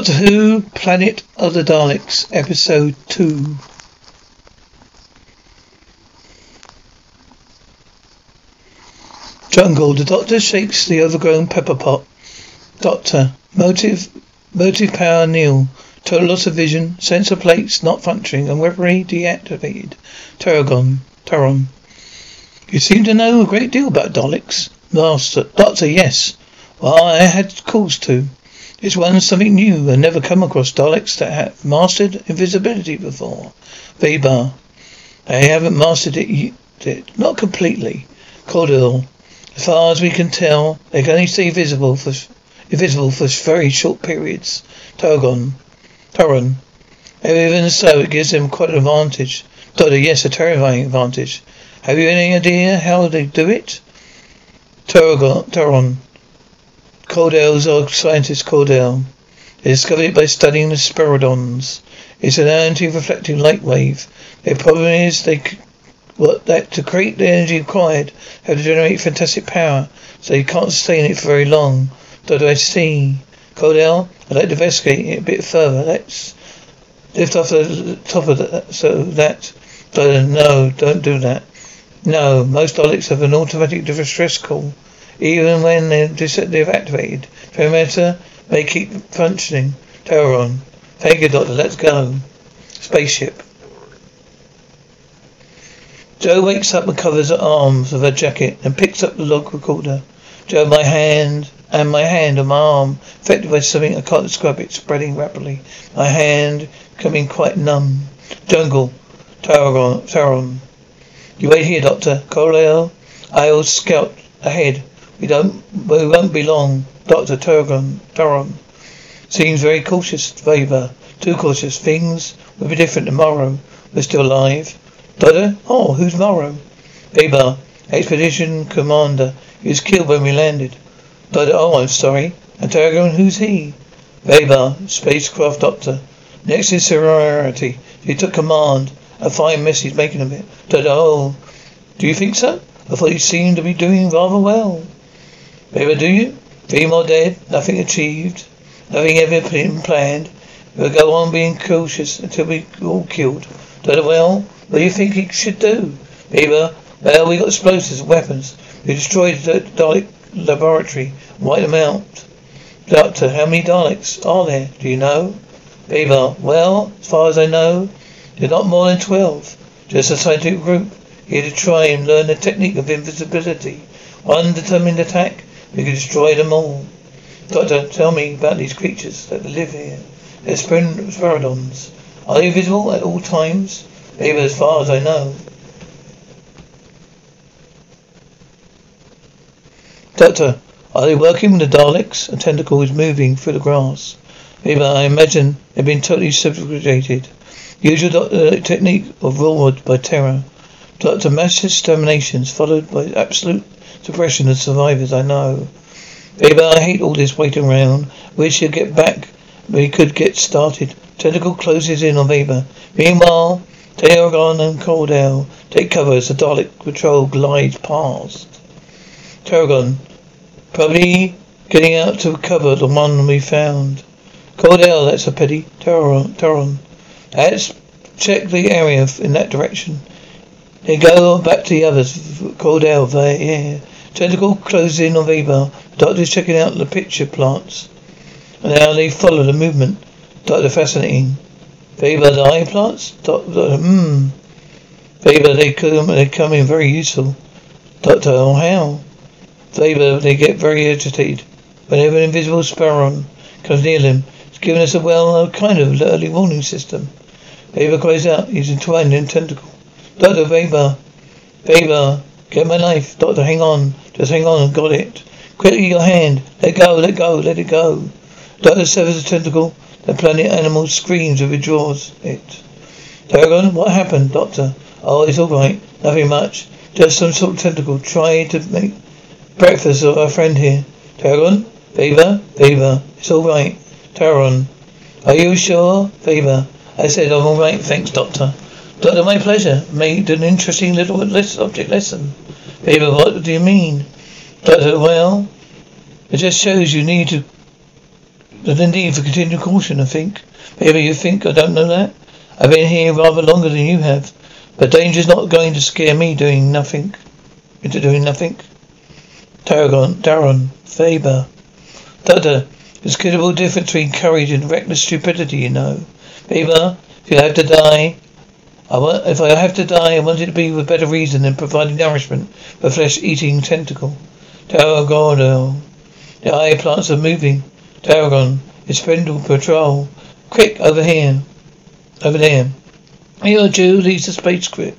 Doctor Who, Planet of the Daleks, Episode 2. Jungle. The doctor shakes the overgrown pepper pot. Doctor. Motive. Motive power nil. Total loss of vision. Sensor plates not functioning and weaponry deactivated. Terragon. Taron. You seem to know a great deal about Daleks. Master. Doctor, yes. Well, I had cause to. This one's something new. I've never come across Daleks that have mastered invisibility before. Weber. They haven't mastered it, it not completely. Cordell. As far as we can tell, they can only stay visible for invisible for very short periods. Targon. Taron. Even so, it gives them quite an advantage. Doctor, yes, a terrifying advantage. Have you any idea how they do it? Taron. Taron. Cordell's old scientist Cordell. They discovered it by studying the spiridons. It's an anti-reflecting light wave. The problem is they what that to create the energy required have to generate fantastic power, so you can't sustain it for very long. Did I see? Cordell, I'd like to investigate it a bit further. Let's lift off the top of that so that no, don't do that. No, most Daleks have an automatic distress call. Even when they're deactivated, perimeter may keep functioning. Taron. Thank you, Doctor. Let's go. Spaceship. Jo wakes up and covers her arms with her jacket and picks up the log recorder. Jo, my hand and my hand and my arm affected by something I can't describe it, spreading rapidly. My hand becoming quite numb. Jungle. Taron. Taron. You wait here, Doctor. Cordell. I'll scout ahead. We don't. We won't be long. Doctor Turgon, Taron. Seems very cautious, Weber. Too cautious. Things will be different tomorrow. We're still alive. Doctor? Oh, who's Morrow? Weber, expedition commander. He was killed when we landed. Doctor, oh, I'm sorry. And Taron, who's he? Weber, spacecraft doctor. Next in seniority. He took command. A fine mess he's making of it. Doctor, oh, do you think so? I thought he seemed to be doing rather well. Weber, do you? Three more dead, nothing achieved, nothing ever been planned. We'll go on being cautious until we're all killed. Well, what do you think he should do? Weber, well, we got explosives and weapons. We destroyed the Dalek laboratory, wiped them out. Doctor, how many Daleks are there? Do you know? Weber, well, as far as I know, there are not more than twelve. Just a scientific group here to try and learn the technique of invisibility. One determined attack, we could destroy them all. Doctor, tell me about these creatures that live here. They're spiridons. Are they visible at all times? Even as far as I know. Doctor, are they working with the Daleks? A tentacle is moving through the grass. Maybe I imagine they've been totally subjugated. Usual doctor uh, technique of ruled by terror. Doctor, mass exterminations followed by absolute suppression of survivors, I know. Baby, I hate all this waiting around. Wish you'd get back. We could get started. Tentacle closes in on Weber. Meanwhile, Tarragon and Cordell take cover as the Dalek patrol glides past. Tarragon, probably getting out to cover the one we found. Cordell, that's a pity. Tarragon, let's check the area in that direction. Then go back to the others. Cordell, there, yeah. Tentacle closes in on Weber. The doctor's checking out the picture plants. And now they follow the movement. Doctor, fascinating. Weber, the eye plants? Doctor, hmm. Weber, they come, they come in very useful. Doctor, oh how? Weber, they get very agitated. Whenever an invisible Spiridon comes near them, it's giving us a well kind of early warning system. Weber cries out, he's entwined in tentacle. Doctor, Weber, Weber, get my knife. Doctor, hang on. Just hang on, got it. Quickly your hand. Let go, let go, let it go. Doctor severs the tentacle. The planet animal screams and withdraws it. Tarragon, what happened, Doctor? Oh, it's all right. Nothing much. Just some sort of tentacle trying to make breakfast of our friend here. Tarragon? Weber? Weber. It's all right. Tarragon. Are you sure? Weber. I said I'm all right. Thanks, Doctor. Doctor, my pleasure. Made an interesting little object lesson. Weber, what do you mean? Doctor, uh, well, it just shows you need to There's a need for continued caution, I think. Maybe you think I don't know that? I've been here rather longer than you have. But danger's not going to scare me doing nothing. Into doing nothing. Tarragon, Darren, Vaber. Doctor, there's a considerable difference between courage and reckless stupidity, you know. Vaber, if you have to die, I want, if I have to die, I want it to be with better reason than providing nourishment for flesh-eating tentacle. Tarragon, the eye plants are moving. Tarragon, it's Spiridon Patrol. Quick, over here. Over there. Here, Jo leaves the spaceship.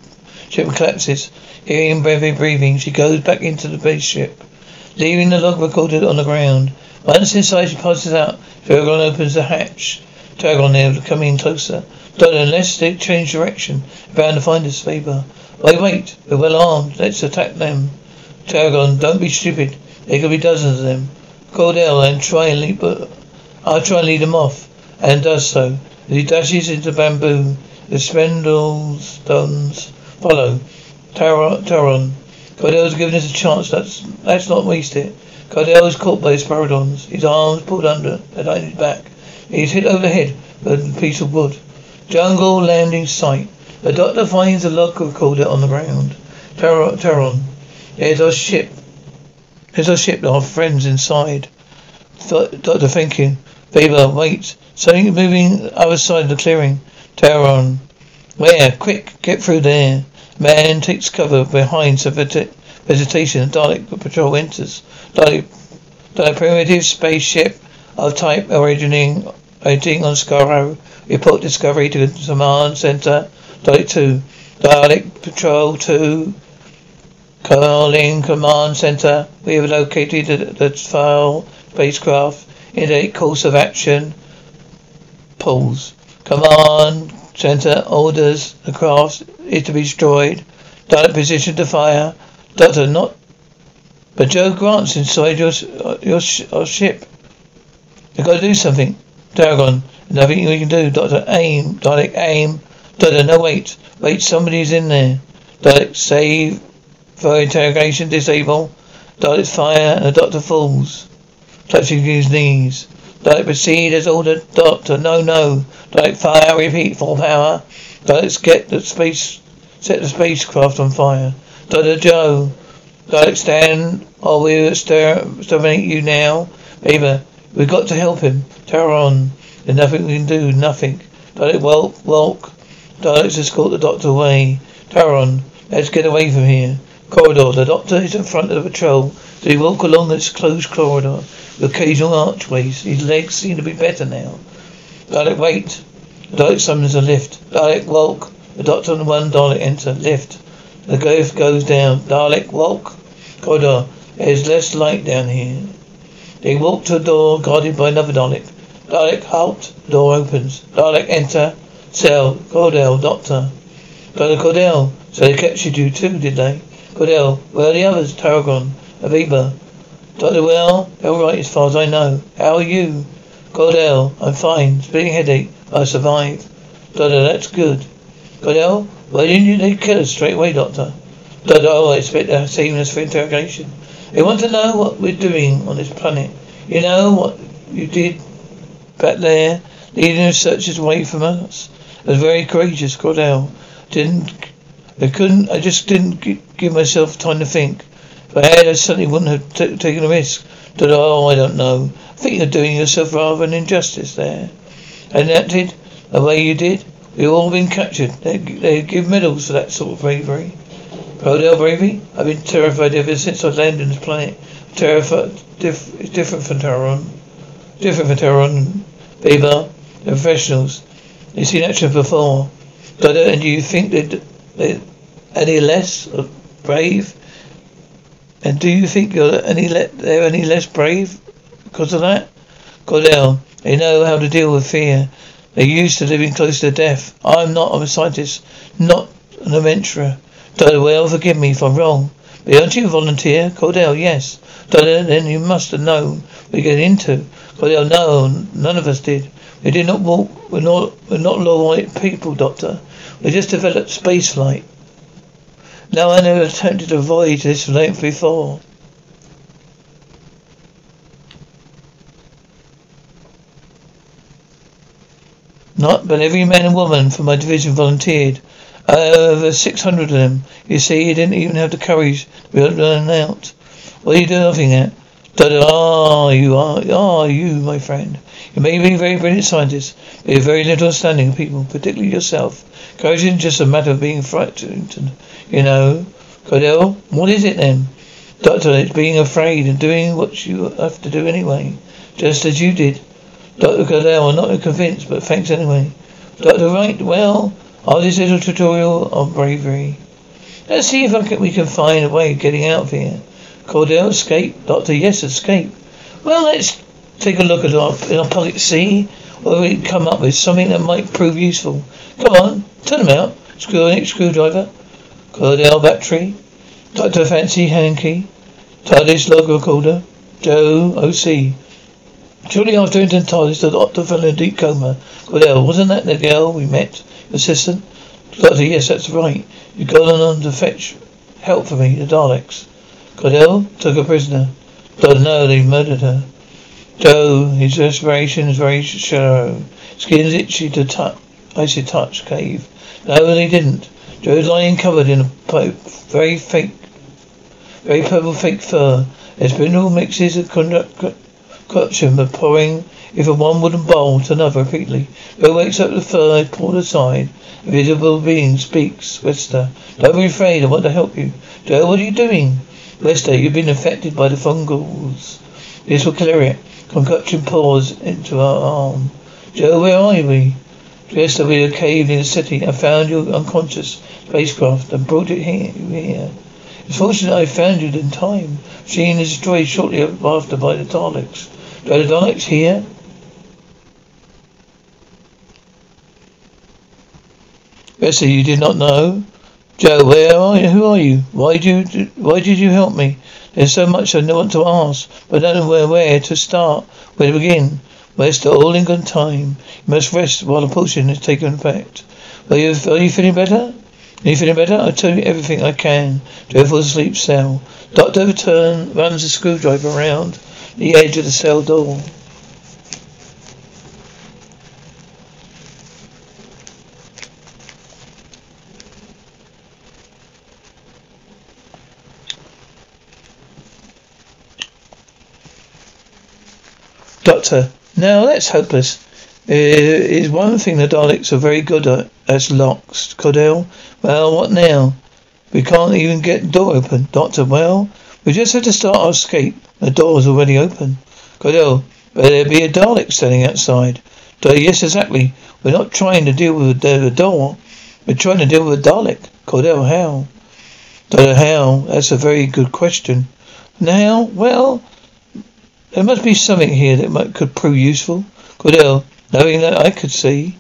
Ship collapses. Hearing Brevy breathing, she goes back into the spaceship, leaving the log recorded on the ground. Once inside, she passes out. Tarragon opens the hatch. Tarragon there, coming closer. Don't unless they change direction, bound to find us, Vaber. Wait, wait. We're well armed. Let's attack them. Tarragon, don't be stupid. There could be dozens of them. Cordell and try and lead, but I'll try and lead them off, and does so. As he dashes into bamboo, the spindle stones follow. Taron. Cordell's given us a chance. Let's, let's not waste it. Cordell is caught by his paradons. His arms pulled under, behind his back. He's hit overhead with a piece of wood. Jungle landing site. The doctor finds a log recorder on the ground. Taron. There's our ship. There's our ship, our friends inside. Doctor thinking. Vaber, wait. Something moving other side of the clearing. Taron. Where? Quick, get through there. Man takes cover behind some vegetation Dalek patrol enters. Dalek, Dalek primitive spaceship of type originating, originating on Skaro. Report discovery to command center. Dalek 2. Dalek patrol 2. Calling command center. We have located the, the file spacecraft. Indicate course of action. Pulse. Command center orders the craft is to be destroyed. Direct position to fire. Doctor, not. But Jo Grant's inside your your, your ship. You've got to do something. Tarragon, nothing we can do. Doctor, aim. Dalek, aim. Doctor, no, wait. Wait, somebody's in there. Dalek, save. For interrogation, disable. Dalek, fire, and the doctor falls. Touching his knees. Dalek, proceed as ordered. Doctor, no, no. Dalek, fire, repeat, full power. Dalek, get the space Set the spacecraft on fire. Dr. Jo, Dalek stand or we will exterminate you now. Vaber, we've got to help him. Taron, there's nothing we can do, nothing. Dalek, well, walk. Dalek, escort the doctor away. Taron, let's get away from here. Corridor, the doctor is in front of the patrol. He walk along this closed corridor with occasional archways. His legs seem to be better now. Dalek, wait. Dalek summons a lift. Dalek, walk. The doctor and one Dalek enter. Lift. The lift goes down. Dalek, walk. Corridor. There's less light down here. They walk to a door guarded by another Dalek. Dalek, halt. Door opens. Dalek, enter. Cell. Cordell, doctor. Dr. Cordell. So they captured you too, did they? Cordell. Where are the others? Tarragon. Aviva. Doctor, well, they're all right as far as I know. How are you? Cordell. I'm fine. Splitting headache. I survived. Doctor, that's good. Cordell, why didn't you they kill us straight away, Doctor? Doctor, oh, I expect they're saving us for interrogation. They want to know what we're doing on this planet. You know what you did back there, leading the searchers away from us? It was very courageous, Cordell. Didn't I couldn't. I just didn't give myself time to think. If I had, I certainly wouldn't have t- taken a risk. Doctor, oh, I don't know. I think you're doing yourself rather an injustice there. And that did the way you did. We've all been captured. They, they give medals for that sort of bravery. Cordell bravery? I've been terrified ever since I landed on this planet. Terrified. It's different from Terran. Different from Terran. They're professionals. They've seen action before. And do you think they're, they're any less brave? And do you think you're any le- they're any less brave because of that? Cordell, they know how to deal with fear. They're used to living close to death. I'm not. I'm a scientist, not an adventurer. Doctor, well, forgive me if I'm wrong. But aren't you a volunteer? Cordell, yes. Doctor, then you must have known we get into. Cordell, no, none of us did. We did not walk. We're not. We're not low-white people, Doctor. We just developed space flight. No, I never attempted a voyage this length before. Not, but every man and woman from my division volunteered. Over 600 of them. You see, he didn't even have the courage to be run out. What are you laughing at? Ah, you are, ah, you, my friend. You may be a very brilliant scientist, but you very little understanding of people, particularly yourself. Courage isn't just a matter of being frightened, you know. Cordell, what is it then? Doctor, it's being afraid and doing what you have to do anyway, just as you did. Dr. Cordell, I'm not convinced, but thanks anyway. Doctor, Wright, well, all this little tutorial of bravery. Let's see if can, we can find a way of getting out of here. Cordell, escape? Doctor, yes, escape. Well, let's take a look at our, in our pocket, see whether we can come up with something that might prove useful. Come on, turn them out. Screw next screwdriver. Cordell battery. Doctor Fancy hand key. TARDIS log recorder. Jo OC. Shortly after entering TARDIS, the doctor fell in a deep coma. Cordell, wasn't that the girl we met? Assistant? Doctor, yes, that's right. You've gone on to fetch help for me, the Daleks. Cordell took a prisoner. Doctor, no, they murdered her. Jo, his respiration is very shallow. Skin's itchy to touch, icy touch cave. No, they didn't. Jo's lying covered in a very fake, very purple fake fur. His spindle mixes a concoction of pouring if from one wooden bowl to another repeatedly. Jo wakes up the fur pulled aside. A visible being speaks. Wester, don't be afraid. I want to help you. Jo, what are you doing? Wester, you've been affected by the fungals. This will clear it. Concoction pours into our arm. Jo, where are we? Dressed over a cave in the city. I found your unconscious spacecraft and brought it here. It's fortunate I found you in time. Machine is destroyed shortly after by the Daleks. Are the Daleks here? Bessie, you did not know? Jo, where are you? Who are you? Why did you, why did you help me? There's so much I want to ask, but I don't know where, where to start, where to begin. Rest all in good time. You must rest while the potion is taken effect. Are you, are you feeling better? Are you feeling better? I'll tell you everything I can. Jo for the sleep cell. Doctor turn, runs a screwdriver around the edge of the cell door. Doctor, now that's hopeless. It is one thing the Daleks are very good at as locks. Cordell, well, what now? We can't even get the door open. Doctor, well, we just have to start our escape. The door's already open. Cordell, but there'll be a Dalek standing outside. Doctor, yes, exactly. We're not trying to deal with the, the door. We're trying to deal with a Dalek. Cordell, how? Doctor, how? That's a very good question. Now, well, there must be something here that might, could prove useful. Cordell, knowing that I could see.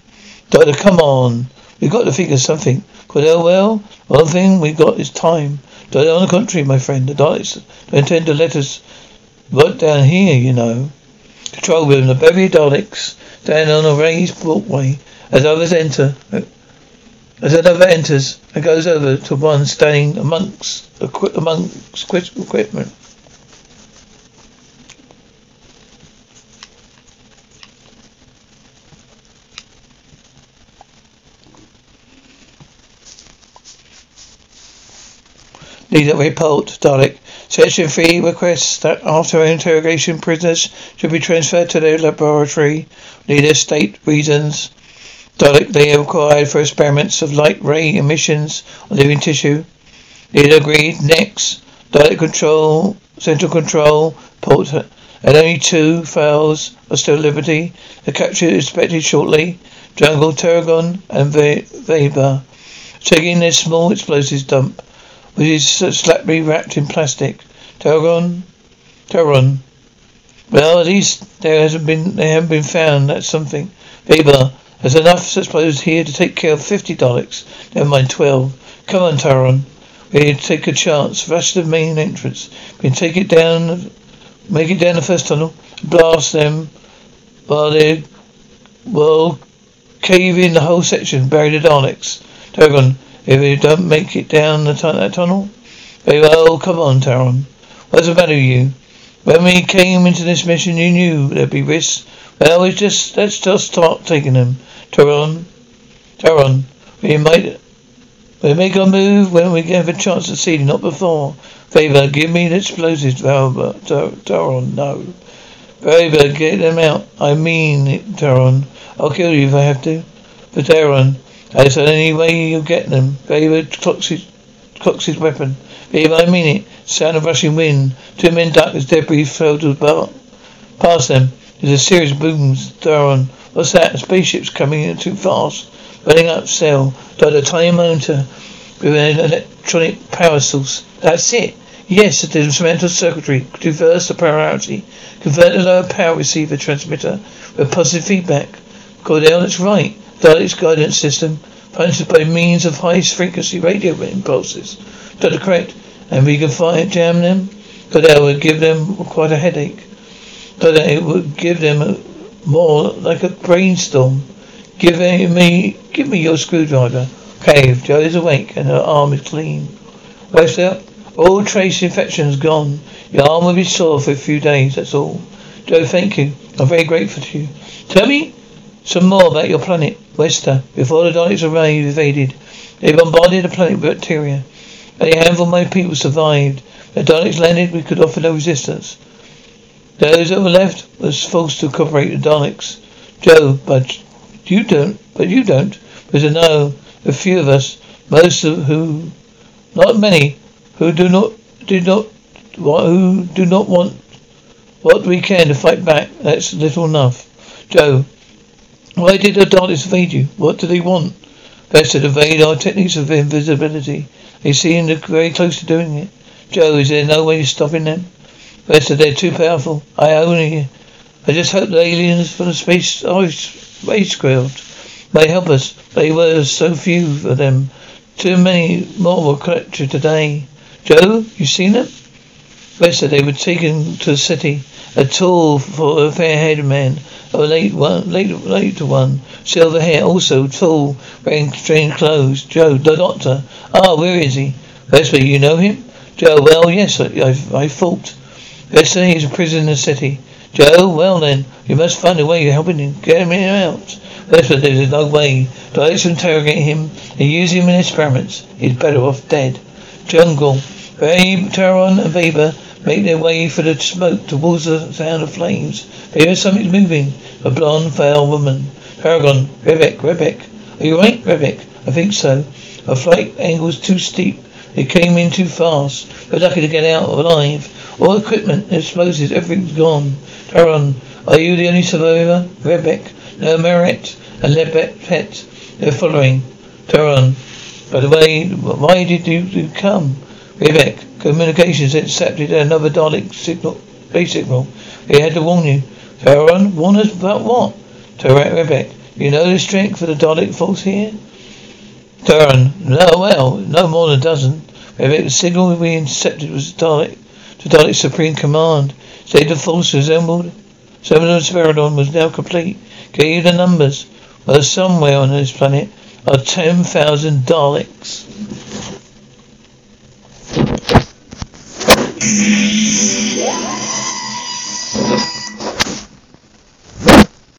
Doctor, come on. We've got to of something. Cordell, well, one thing we've got is time. Doctor, on the contrary, my friend, the don't intend to let us right down here, you know. Control room, the bevy of Daleks stand on a raised walkway as others enter. Uh, as another enters and goes over to one standing amongst, amongst equipment. Leader report, Dalek. Section 3 requests that after interrogation prisoners should be transferred to their laboratory. Leader state reasons. Dalek they are required for experiments of light ray emissions on living tissue. Leader agreed. Next, Dalek control, central control, port, and only two fails are still liberty. The capture is expected shortly. Jungle, Terragon, and Weber. Checking their small explosives dump which is slightly wrapped in plastic. Taron, Taron. Well, at least there hasn't been they haven't been found. That's something. Weber, there's enough explosives here to take care of fifty Daleks. Never mind twelve. Come on, Taron. We take a chance. Rush the main entrance. We can take it down, make it down the first tunnel, blast them while they will cave in the whole section, bury the Daleks. Taron, if you don't make it down the that tunnel? Very well, oh, come on, Taron. What's the matter with you? When we came into this mission, you knew there'd be risks. Well, we just let's just start taking them. Taron, Taron, we might we make our move when we get a chance to see, not before. Vaber, give me the explosives, Vaber. Taron, no. Vaber, get them out. I mean it, Taron. I'll kill you if I have to. But Taron, that's the only way you'll get them. Vaber, clocks his, his weapon. Vaber, I mean it. Sound of rushing wind. Two men duck as debris fell to the past them. There's a series of booms. Taron, what's that? A spaceship's coming in too fast. Running up sail. Got a tiny motor with an electronic power source. That's it. Yes, the instrumental circuitry. Reverse the polarity. Convert the lower power receiver transmitter with positive feedback. Cordell, that's right. Dalek's guidance system punched by means of high frequency radio impulses. Dr. correct. And we can fire jam them. but that would give them quite a headache. But it would give them a, more like a brainstorm. Give me, give me your screwdriver. Cave. Jo is awake and her arm is clean. Wester, all trace infections gone. Your arm will be sore for a few days, that's all. Jo, thank you. I'm very grateful to you. Tell me some more about your planet, Wester. Before the Daleks arrived, invaded, they bombarded the planet with bacteria. Only a handful of my people survived. The Daleks landed, we could offer no resistance. Those that were left was forced to cooperate with the Daleks. Jo, but you don't, but you don't. There's a no, a few of us, most of who, not many, who do not, do not, who do not want what we can to fight back. That's little enough. Jo, why did the Daleks evade you? What do they want? Best to evade our techniques of invisibility. They seem very close to doing it. Jo, is there no way of stopping them? Best they're too powerful. I only, I just hope the aliens from the space, oh, spacecraft may help us. They were so few of them. Too many more were captured today. Jo, you seen them? Rest they were taken to the city. A tall, fair-haired man, a late one, late, later one, silver hair, also tall, wearing strange clothes. Jo, the doctor. Ah, where is he? Wester, you know him? Jo, well, yes, I, I, I thought. Wester, he's a prisoner in the city. Jo, well then, you must find a way of helping him, get him out. Wester, there's no way. Daleks interrogate him and use him in experiments. He's better off dead. Jungle. Babe, Taron and make their way through the smoke towards the sound of flames. They hear something moving. A blonde, pale woman. Paragon, Rebec, Rebec. Are you right, Rebec? I think so. Our flight angle's too steep. It came in too fast. We're lucky to get out alive. All equipment, explosives, everything's gone. Taron, are you the only survivor? Rebec, no Meret and Lebet Pet. They're following. Taron, by the way, why did you come? Rebec, communications intercepted another Dalek signal, base signal. We had to warn you. Taron, warn us about what? Taron, Rebec, you know the strength of the Dalek force here? Taron, no, well, no more than a dozen. Rebec, the signal we intercepted was Dalek, to Dalek Supreme Command. State the force resembled. Seven of Spiridon was now complete. Gave you the numbers. Well, somewhere on this planet are ten thousand Thank you.